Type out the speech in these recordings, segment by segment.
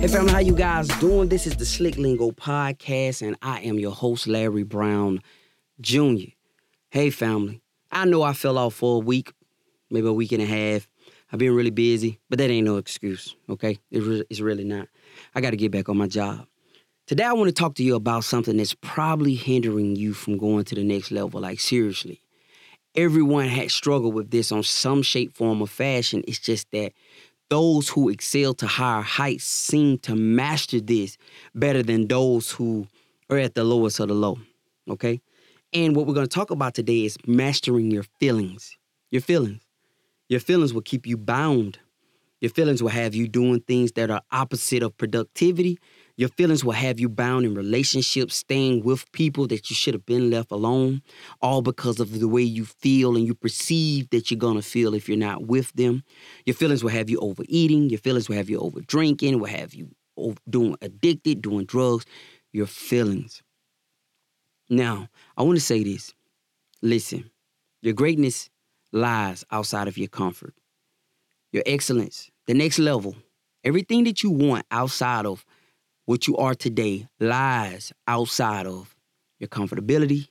Hey family, how you guys doing? This is the Slick Lingo podcast, and I am your host, Larry Brown Jr. Hey family, I know I fell off for a week, maybe a week and a half. I've been really busy, but that ain't no excuse, okay? It's really not. I got to get back on my job. Today, I want to talk to you about something that's probably hindering you from going to the next level. Like, seriously. Everyone has struggled with this on some shape, form, or fashion. It's just that those who excel to higher heights seem to master this better than those who are at the lowest of the low. Okay? And what we're going to talk about today is mastering your feelings. Your feelings. Your feelings will keep you bound. Your feelings will have you doing things that are opposite of productivity your feelings will have you bound in relationships, staying with people that you should have been left alone, all because of the way you feel and you perceive that you're to feel if you're not with them. Your feelings will have you overeating. Your feelings will have you over drinking, will have you doing addicted, doing drugs. Your feelings. Now, I want to say this. Listen, your greatness lies outside of your comfort. Your excellence, the next level, everything that you want outside of what you are today lies outside of your comfortability,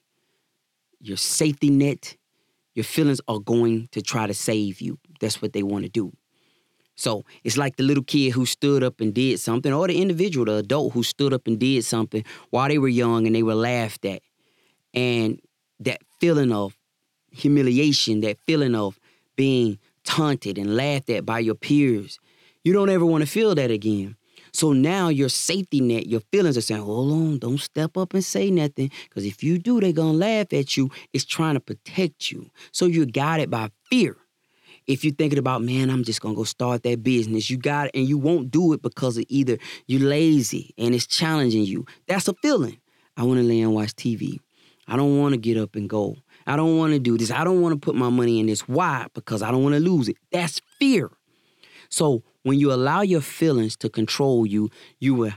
your safety net. Your feelings are going to try to save you. That's what they want to do. So it's like the little kid who stood up and did something, or the individual, the adult who stood up and did something while they were young and they were laughed at. And that feeling of humiliation, that feeling of being taunted and laughed at by your peers, you don't ever want to feel that again. So now your safety net, your feelings are saying, hold on, don't step up and say nothing. Because if you do, they're going to laugh at you. It's trying to protect you. So you're guided by fear. If you're thinking about, man, I'm just to go start that business, you got it. And you won't do it because of either you're lazy and it's challenging you. That's a feeling. I want to lay and watch TV. I don't want to get up and go. I don't want to do this. I don't want to put my money in this. Why? Because I don't want to lose it. That's fear. So when you allow your feelings to control you, you will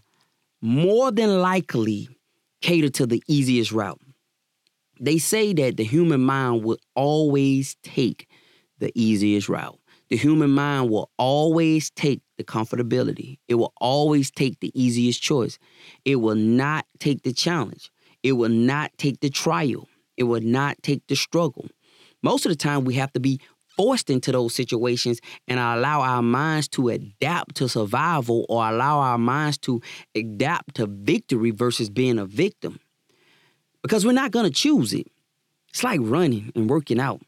more than likely cater to the easiest route. They say that the human mind will always take the easiest route. The human mind will always take the comfortability. It will always take the easiest choice. It will not take the challenge. It will not take the trial. It will not take the struggle. Most of the time, we have to be forced into those situations and allow our minds to adapt to survival or allow our minds to adapt to victory versus being a victim. Because we're not going to choose it. It's like running and working out.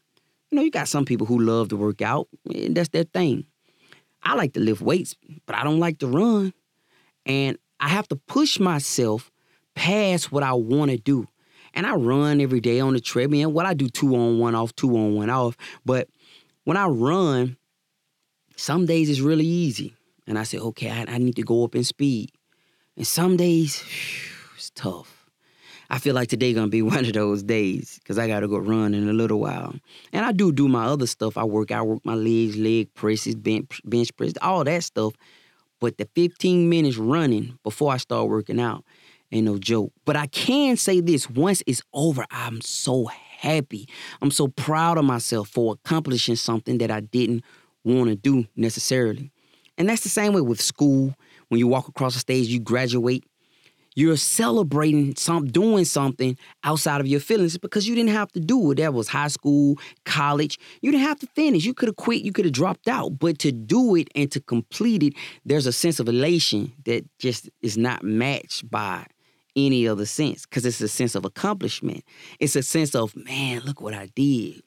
You know, you got some people who love to work out, and that's their thing. I like to lift weights, but I don't like to run. And I have to push myself past what I want to do. And I run every day on the treadmill. What I do two on one off, two on one off. But when I run, some days it's really easy. And I say, okay, I, I need to go up in speed. And some days, whew, it's tough. I feel like today gonna be one of those days because I gotta go run in a little while. And I do do my other stuff. I work, I work my legs, leg presses, bench, bench press, all that stuff. But the 15 minutes running before I start working out ain't no joke. But I can say this: once it's over, I'm so happy. I'm so proud of myself for accomplishing something that I didn't want to do necessarily. And that's the same way with school. When you walk across the stage, you graduate, you're celebrating some doing something outside of your feelings because you didn't have to do it. That was high school, college. You didn't have to finish. You could have quit, you could have dropped out. But to do it and to complete it, there's a sense of elation that just is not matched by any other sense because it's a sense of accomplishment. It's a sense of, man, look what I did.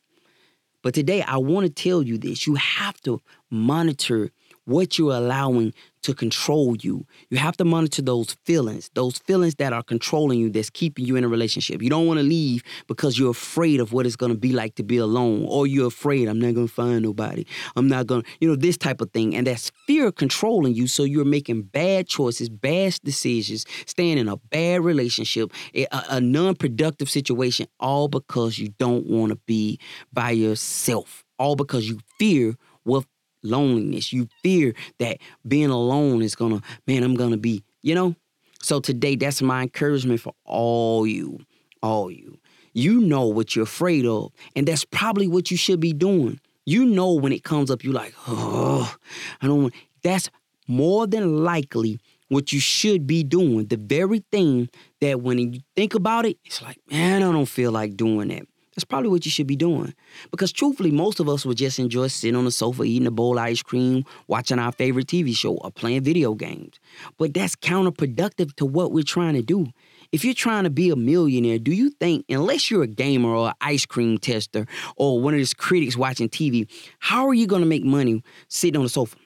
But today, I want to tell you this you have to monitor what you're allowing to control you. You have to monitor those feelings, those feelings that are controlling you, that's keeping you in a relationship. You don't want to leave because you're afraid of what it's going to be like to be alone, or you're afraid, I'm not going to find nobody. I'm not going to, you know, this type of thing. And that's fear controlling you. So you're making bad choices, bad decisions, staying in a bad relationship, a, a non productive situation, all because you don't want to be by yourself, all because you fear what loneliness. You fear that being alone is gonna, man, I'm gonna be, you know? So today, that's my encouragement for all you, all you. You know what you're afraid of, and that's probably what you should be doing. You know when it comes up, you're like, oh, I don't want. That's more than likely what you should be doing. The very thing that when you think about it, it's like, man, I don't feel like doing that. That's probably what you should be doing. Because truthfully, most of us would just enjoy sitting on the sofa, eating a bowl of ice cream, watching our favorite TV show, or playing video games. But that's counterproductive to what we're trying to do. If you're trying to be a millionaire, do you think, unless you're a gamer or an ice cream tester or one of those critics watching TV, how are you going to make money sitting on the sofa?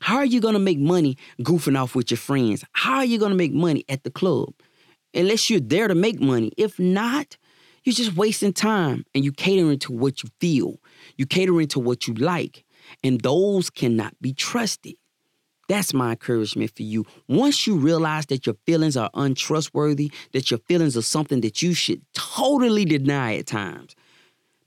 How are you going to make money goofing off with your friends? How are you going to make money at the club? Unless you're there to make money. If not, you're just wasting time and you catering to what you feel. You catering to what you like. And those cannot be trusted. That's my encouragement for you. Once you realize that your feelings are untrustworthy, that your feelings are something that you should totally deny at times.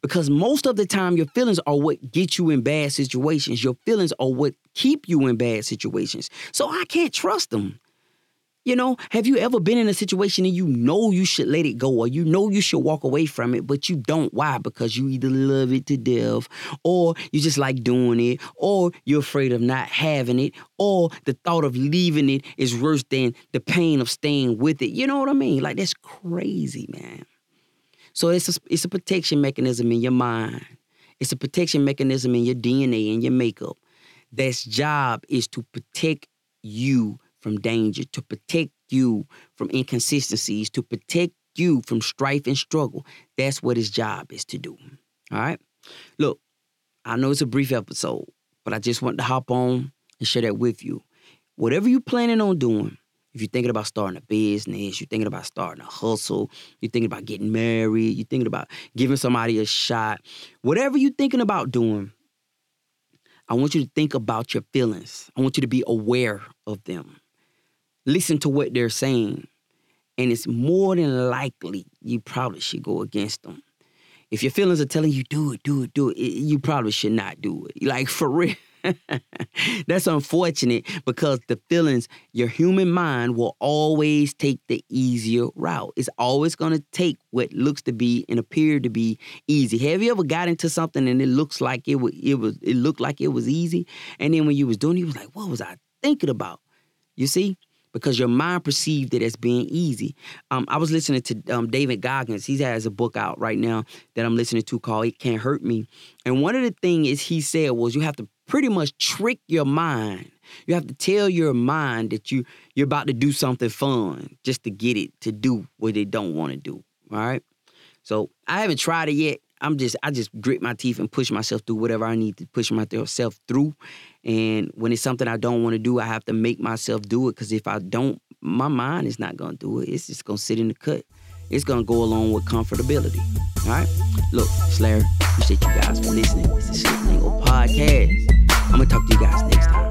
Because most of the time, your feelings are what get you in bad situations. Your feelings are what keep you in bad situations. So I can't trust them. You know, have you ever been in a situation and you know you should let it go or you know you should walk away from it, but you don't? Why? Because you either love it to death or you just like doing it or you're afraid of not having it or the thought of leaving it is worse than the pain of staying with it. You know what I mean? Like, that's crazy, man. So it's a, it's a protection mechanism in your mind. It's a protection mechanism in your DNA and your makeup. That's job is to protect you from danger, to protect you from inconsistencies, to protect you from strife and struggle. That's what his job is to do. All right? Look, I know it's a brief episode, but I just want to hop on and share that with you. Whatever you're planning on doing, if you're thinking about starting a business, you're thinking about starting a hustle, you're thinking about getting married, you're thinking about giving somebody a shot, whatever you're thinking about doing, I want you to think about your feelings. I want you to be aware of them listen to what they're saying. And it's more than likely you probably should go against them. If your feelings are telling you, do it, do it, do it, you probably should not do it. Like, for real. That's unfortunate because the feelings, your human mind will always take the easier route. It's always going to take what looks to be and appear to be easy. Have you ever got into something and it looks like it was, it was it looked like it was easy, and then when you was doing, it, you was like, what was I thinking about? You see, because your mind perceived it as being easy. Um, I was listening to um, David Goggins. He has a book out right now that I'm listening to called "It Can't Hurt Me," and one of the things he said was you have to pretty much trick your mind. You have to tell your mind that you you're about to do something fun just to get it to do what it don't want to do. All right. So I haven't tried it yet. I'm just I just grit my teeth and push myself through whatever I need to push myself through. And when it's something I don't want to do, I have to make myself do it. Because if I don't, my mind is not gonna do it. It's just gonna sit in the cut. It's gonna go along with comfortability. All right. Look, Slayer, appreciate you guys for listening. It's a Slick Lingo podcast. I'm gonna talk to you guys next time.